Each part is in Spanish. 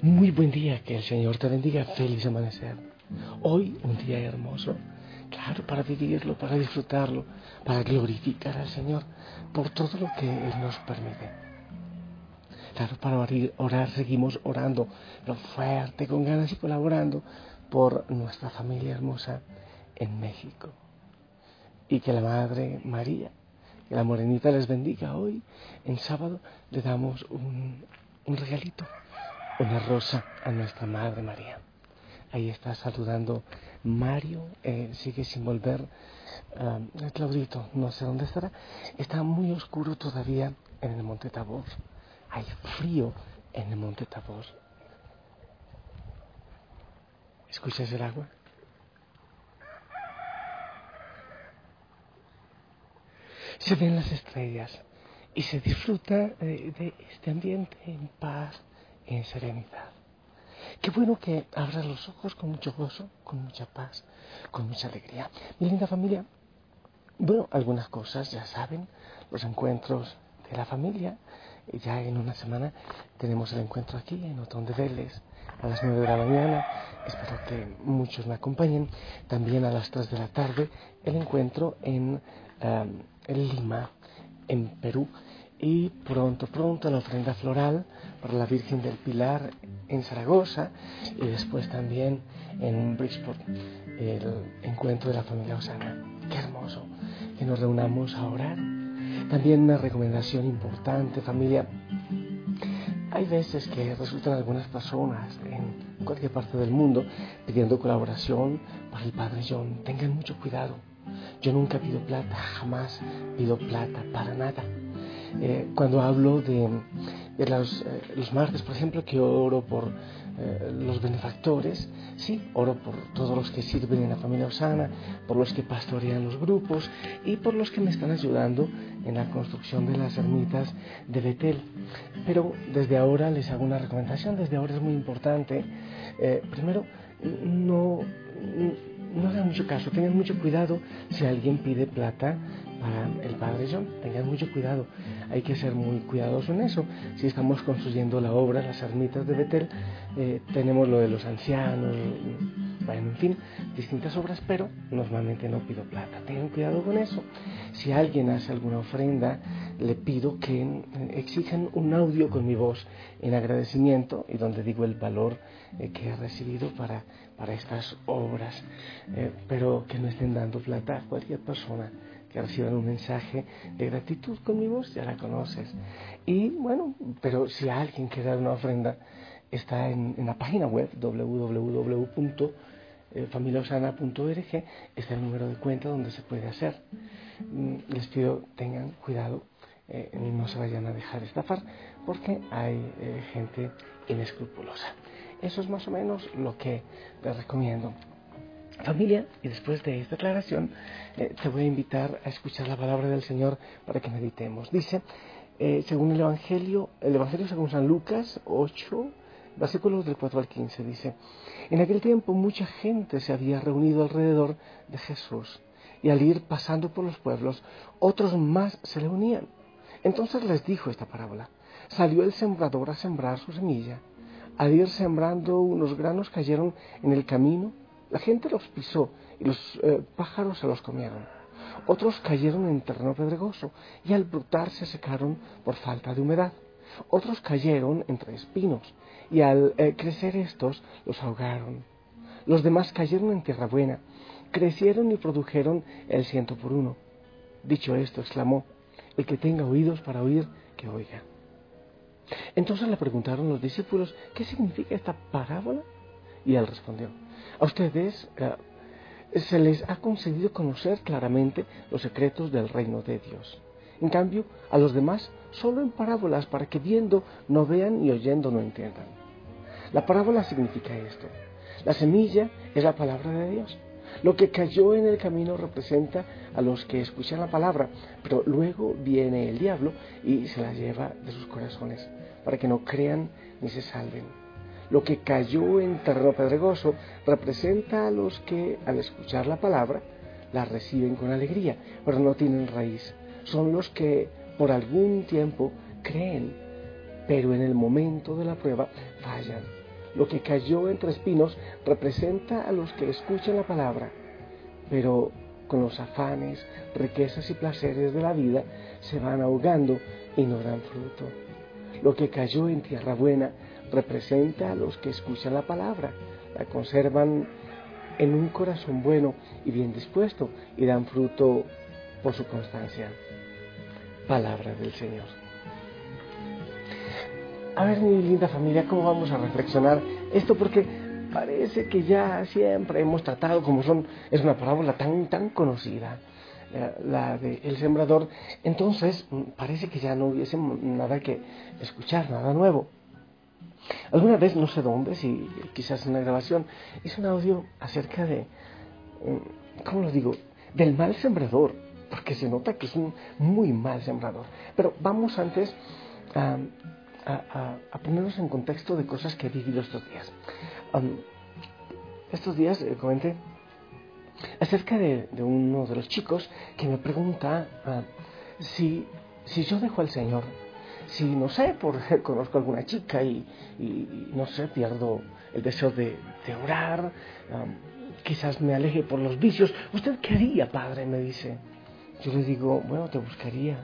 Muy buen día, que el Señor te bendiga, feliz amanecer. Hoy un día hermoso, claro, para vivirlo, para disfrutarlo, para glorificar al Señor por todo lo que Él nos permite. Claro, para orar, seguimos orando, lo fuerte, con ganas y colaborando por nuestra familia hermosa en México. Y que la Madre María que la morenita les bendiga hoy. En sábado le damos un, regalito, una rosa a nuestra Madre María. Ahí está saludando Mario, eh, sigue sin volver. Uh, Claudito, no sé dónde estará. Está muy oscuro todavía en el Monte Tabor. Hay frío en el Monte Tabor. ¿Escuchas el agua? se ven las estrellas y se disfruta de, este ambiente en paz, en serenidad. Qué bueno que abras los ojos con mucho gozo, con mucha paz, con mucha alegría. Mi linda familia, bueno, algunas cosas ya saben, los encuentros de la familia. Ya en una semana tenemos el encuentro aquí en Otón de Vélez a las 9 de la mañana. Espero que muchos me acompañen. También a las 3 de la tarde el encuentro en um, en Lima, en Perú, y pronto, pronto la ofrenda floral para la Virgen del Pilar en Zaragoza y después también en Bridgeport el encuentro de la familia Osana. Qué hermoso que nos reunamos a orar. También una recomendación importante, familia. Hay veces que resultan algunas personas en cualquier parte del mundo pidiendo colaboración para el Padre John. Tengan mucho cuidado yo nunca pido plata, jamás pido plata para nada. Eh, cuando hablo de, los, eh, los, martes, por ejemplo, que oro por eh, los benefactores, sí, oro por todos los que sirven en la familia Osana, por los que pastorean los grupos y por los que me están ayudando en la construcción de las ermitas de Betel. Pero desde ahora les hago una recomendación, desde ahora es muy importante. primero, no no hagan mucho caso, tengan mucho cuidado si alguien pide plata para el Padre John, tengan mucho cuidado, hay que ser muy cuidadosos en eso. Si estamos construyendo la obra, las ermitas de Betel, eh, tenemos lo de los ancianos, bueno, en fin, distintas obras, pero normalmente no pido plata. Tengan cuidado con eso. Si alguien hace alguna ofrenda, le pido que eh, exijan un audio con mi voz en agradecimiento y donde digo el valor eh, que he recibido para, para estas obras, pero que no estén dando plata a cualquier persona que reciban un mensaje de gratitud con mi voz, ya la conoces. Y bueno, pero si alguien quiere dar una ofrenda, está en, en la página web www.familiaosana.org, está el número de cuenta donde se puede hacer. Mm, les pido tengan cuidado eh, no se vayan a dejar estafar porque hay eh, gente inescrupulosa. Eso es más o menos lo que les recomiendo. Familia, y después de esta declaración, eh, te voy a invitar a escuchar la palabra del Señor para que meditemos. Dice, según el Evangelio, el Evangelio según San Lucas 8, versículos del 4 al 15, dice, en aquel tiempo mucha gente se había reunido alrededor de Jesús, y al ir pasando por los pueblos, otros más se le unían Entonces les dijo esta parábola. Salió el sembrador a sembrar su semilla. Al ir sembrando unos granos cayeron en el camino. La gente los pisó y los eh, pájaros se los comieron. Otros cayeron en terreno pedregoso y al brotar se secaron por falta de humedad. Otros cayeron entre espinos y al eh, crecer estos los ahogaron. Los demás cayeron en tierra buena, crecieron y produjeron el ciento por uno. Dicho esto, exclamó, el que tenga oídos para oír, que oiga. Entonces le preguntaron los discípulos, ¿qué significa esta parábola? Y él respondió, a ustedes eh, se les ha concedido conocer claramente los secretos del reino de Dios. En cambio, a los demás solo en parábolas para que viendo no vean y oyendo no entiendan. La parábola significa esto. La semilla es la palabra de Dios. Lo que cayó en el camino representa a los que escuchan la palabra, pero luego viene el diablo y se la lleva de sus corazones, para que no crean ni se salven. Lo que cayó en terreno pedregoso representa a los que al escuchar la palabra la reciben con alegría, pero no tienen raíz. Son los que por algún tiempo creen, pero en el momento de la prueba fallan. Lo que cayó entre espinos representa a los que escuchan la palabra, pero con los afanes, riquezas y placeres de la vida se van ahogando y no dan fruto. Lo que cayó en tierra buena representa a los que escuchan la palabra, la conservan en un corazón bueno y bien dispuesto y dan fruto por su constancia. Palabra del Señor. A ver, mi linda familia, ¿cómo vamos a reflexionar esto? Porque parece que ya siempre hemos tratado, como son, es una parábola tan, tan conocida, la de el sembrador, entonces mm, parece que ya no hubiese nada que escuchar, nada nuevo. Alguna vez, no sé dónde, si quizás en la grabación, hice un audio acerca de, mm, ¿cómo lo digo?, del mal sembrador, porque se nota que es un muy mal sembrador. Pero vamos antes a, a, ponernos en contexto de cosas que he vivido estos días. estos días eh, comenté acerca de, uno de los chicos que me pregunta ah, si, si yo dejo al Señor, si no sé, por conozco a alguna chica y, no sé, pierdo el deseo de, orar, quizás me aleje por los vicios, ¿usted qué haría, padre? me dice. Yo le digo, bueno, te buscaría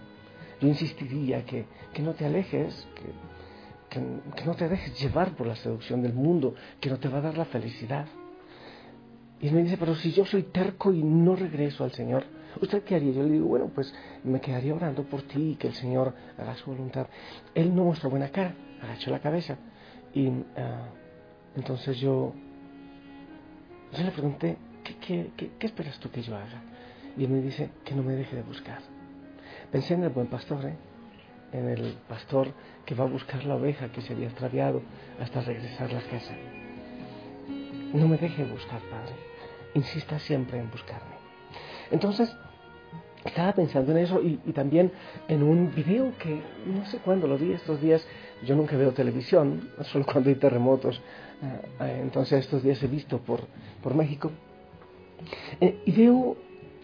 yo insistiría que, que no te alejes, que, que, no te dejes llevar por la seducción del mundo, que no te va a dar la felicidad. Y él me dice, pero si yo soy terco y no regreso al Señor, ¿usted qué haría? Yo le digo, bueno, pues me quedaría orando por ti y que el Señor haga su voluntad. Él no mostró buena cara, agachó la cabeza. Y ah, entonces yo, yo le pregunté, ¿qué, esperas tú que yo haga? Y él me dice, que no me deje de buscar. Pensé en el buen pastor, ¿eh? en el pastor que va a buscar la oveja que se había extraviado hasta regresar a la casa. No me deje buscar, Padre. Insista siempre en buscarme. Entonces, estaba pensando en eso y, también en un video que no sé cuándo lo vi estos días. Yo nunca veo televisión, solo cuando hay terremotos. Ah, ah, entonces, estos días he visto por, por México. Eh, y veo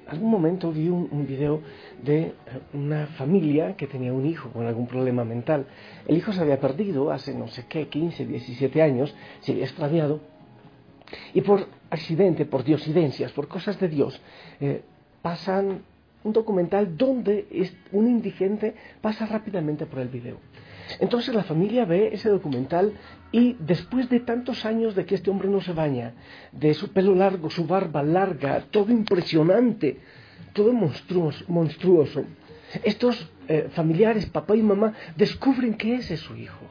algún momento vi un, video de eh, una familia que tenía un hijo con algún problema mental. El hijo se había perdido hace no sé qué, 15, 17 años, se había extraviado y por accidente, por diosidencias, por cosas de Dios, eh, pasan un documental donde un indigente pasa rápidamente por el video. Entonces la familia ve ese documental y después de tantos años de que este hombre no se baña, de su pelo largo, su barba larga, todo impresionante, todo monstruoso, monstruoso estos eh, familiares, papá y mamá, descubren que ese es su hijo.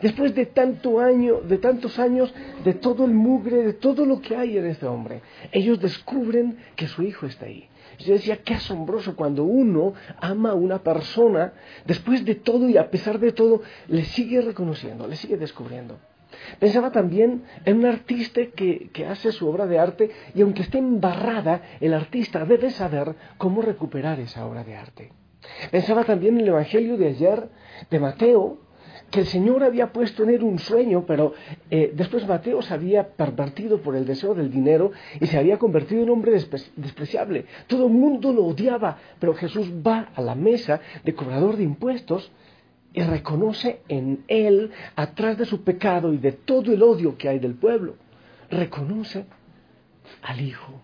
Después de tanto año, de tantos años, de todo el mugre, de todo lo que hay en este hombre, ellos descubren que su hijo está ahí. Yo decía, qué asombroso cuando uno ama a una persona, después de todo y a pesar de todo, le sigue reconociendo, le sigue descubriendo. Pensaba también en un artista que, que, hace su obra de arte y aunque esté embarrada, el artista debe saber cómo recuperar esa obra de arte. Pensaba también en el Evangelio de ayer de Mateo, que el Señor había puesto en él un sueño, pero eh, después Mateo se había pervertido por el deseo del dinero y se había convertido en hombre despreciable. Todo el mundo lo odiaba, pero Jesús va a la mesa de cobrador de impuestos y reconoce en él, atrás de su pecado y de todo el odio que hay del pueblo, reconoce al Hijo,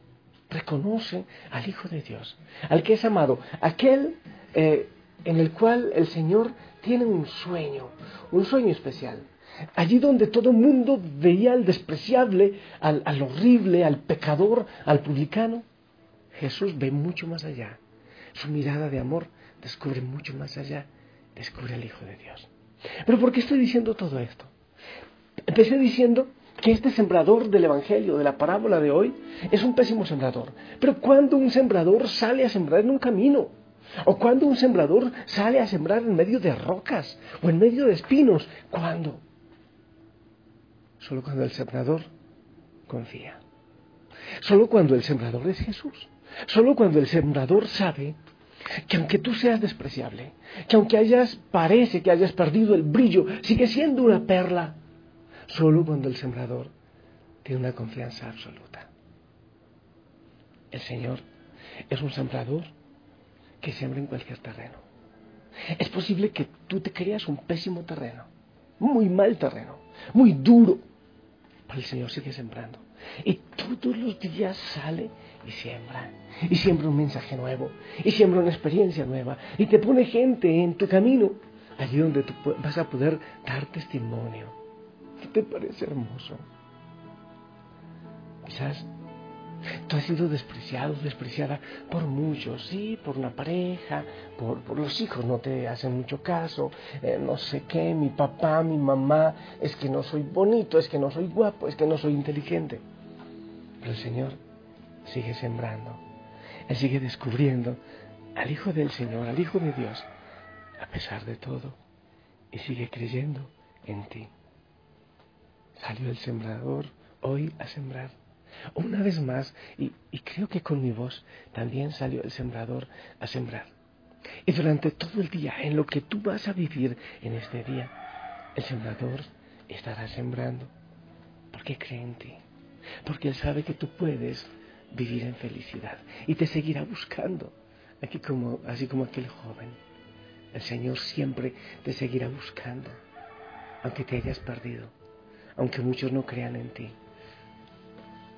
reconoce al Hijo de Dios, al que es amado, aquel eh, en el cual el Señor tiene un sueño, un sueño especial. Allí donde todo el mundo veía al despreciable, al, al horrible, al pecador, al publicano, Jesús ve mucho más allá. Su mirada de amor descubre mucho más allá, descubre al Hijo de Dios. Pero ¿por qué estoy diciendo todo esto? Empecé diciendo que este sembrador del Evangelio, de la parábola de hoy, es un pésimo sembrador. Pero cuando un sembrador sale a sembrar en un camino, o cuando un sembrador sale a sembrar en medio de rocas o en medio de espinos. ¿Cuándo? Solo cuando el sembrador confía. Solo cuando el sembrador es Jesús. Solo cuando el sembrador sabe que aunque tú seas despreciable, que aunque hayas, parece que hayas perdido el brillo, sigue siendo una perla. Solo cuando el sembrador tiene una confianza absoluta. El Señor es un sembrador que siembra en cualquier terreno. Es posible que tú te creas un pésimo terreno, muy mal terreno, muy duro, pero el Señor sigue sembrando. Y todos los días sale y siembra. Y siembra un mensaje nuevo. Y siembra una experiencia nueva. Y te pone gente en tu camino. Allí donde tú vas a poder dar testimonio. ¿Qué te parece hermoso? Quizás Tú has sido despreciado, despreciada por muchos, sí, por una pareja, por, los hijos, no te hacen mucho caso, eh, no sé qué, mi papá, mi mamá, es que no soy bonito, es que no soy guapo, es que no soy inteligente. Pero el Señor sigue sembrando, Él sigue descubriendo al Hijo del Señor, al Hijo de Dios, a pesar de todo, y sigue creyendo en ti. Salió el sembrador hoy a sembrar una vez más, y, creo que con mi voz, también salió el sembrador a sembrar. Y durante todo el día, en lo que tú vas a vivir en este día, el sembrador estará sembrando. Porque cree en ti. Porque Él sabe que tú puedes vivir en felicidad. Y te seguirá buscando. Aquí como, así como aquel joven. El Señor siempre te seguirá buscando. Aunque te hayas perdido. Aunque muchos no crean en ti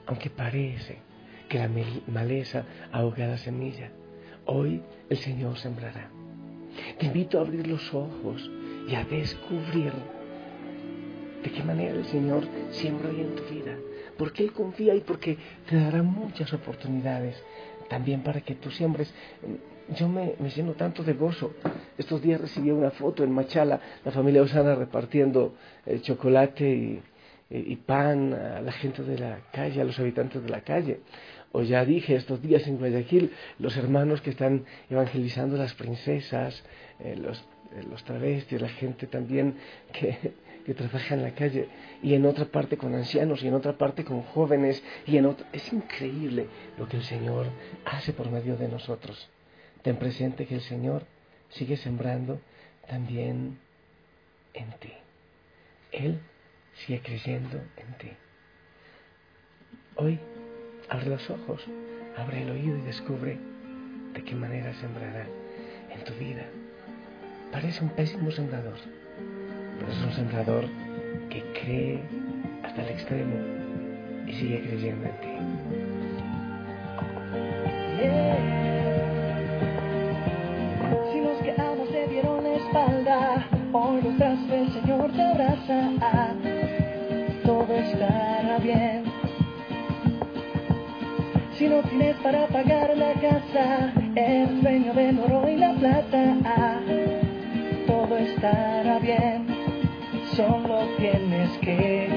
aunque parece que la maleza ahoga la semilla, hoy el Señor sembrará. Te invito a abrir los ojos y a descubrir de qué manera el Señor siembra hoy en tu vida, porque Él confía y porque te dará muchas oportunidades también para que tú siembres. Yo me, me lleno tanto de gozo. Estos días recibí una foto en Machala, la familia Osana repartiendo el chocolate y, eh, y pan a la gente de la calle, a los habitantes de la calle. O ya dije estos días en Guayaquil, los hermanos que están evangelizando las princesas, eh, los, eh, los travestis, la gente también que, que trabaja en la calle, y en otra parte con ancianos, y en otra parte con jóvenes, y en otra... Es increíble lo que el Señor hace por medio de nosotros. Ten presente que el Señor sigue sembrando también en ti. Él sigue creyendo en ti. Hoy abre los ojos, abre el oído y descubre de qué manera sembrará en tu vida. Parece un pésimo sembrador, pero es un sembrador que cree hasta el extremo y sigue creyendo en ti. Para pagar la casa, el sueño del oro y la plata, todo estará bien. Solo tienes que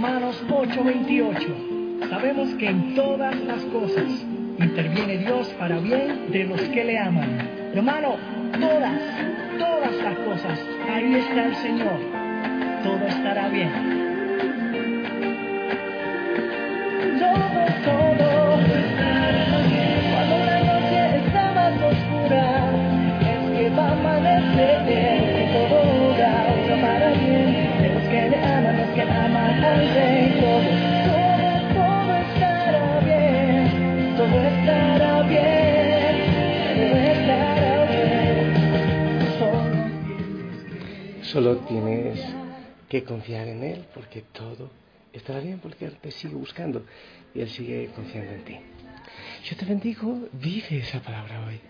Romanos 8:28. Sabemos que en todas las cosas interviene Dios para bien de los que le aman. Hermano, todas, todas las cosas, ahí está el Señor. Todo estará bien. Solo tienes que confiar en Él porque todo estará bien porque Él te sigue buscando y Él sigue confiando en ti. Yo te bendigo, vive esa palabra hoy.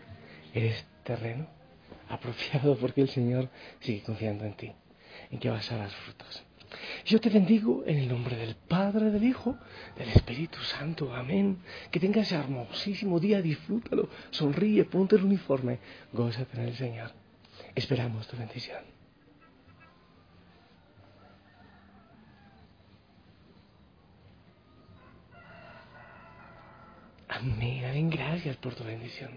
Eres terreno apropiado porque el Señor sigue confiando en ti, en que vas a dar frutos. Yo te bendigo en el nombre del Padre, del Hijo, del Espíritu Santo. Amén. Que tengas ese hermosísimo día, disfrútalo, sonríe, ponte el uniforme, gózate en el Señor. Esperamos tu bendición. Amén, amén, gracias por tu bendición.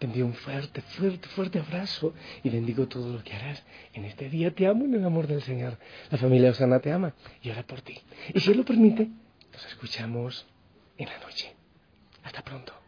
Te envío un fuerte, fuerte, fuerte abrazo y bendigo todo lo que harás en este día. Te amo en el amor del Señor. La familia Osana te ama y ora por ti. Y si Él lo permite, nos escuchamos en la noche. Hasta pronto.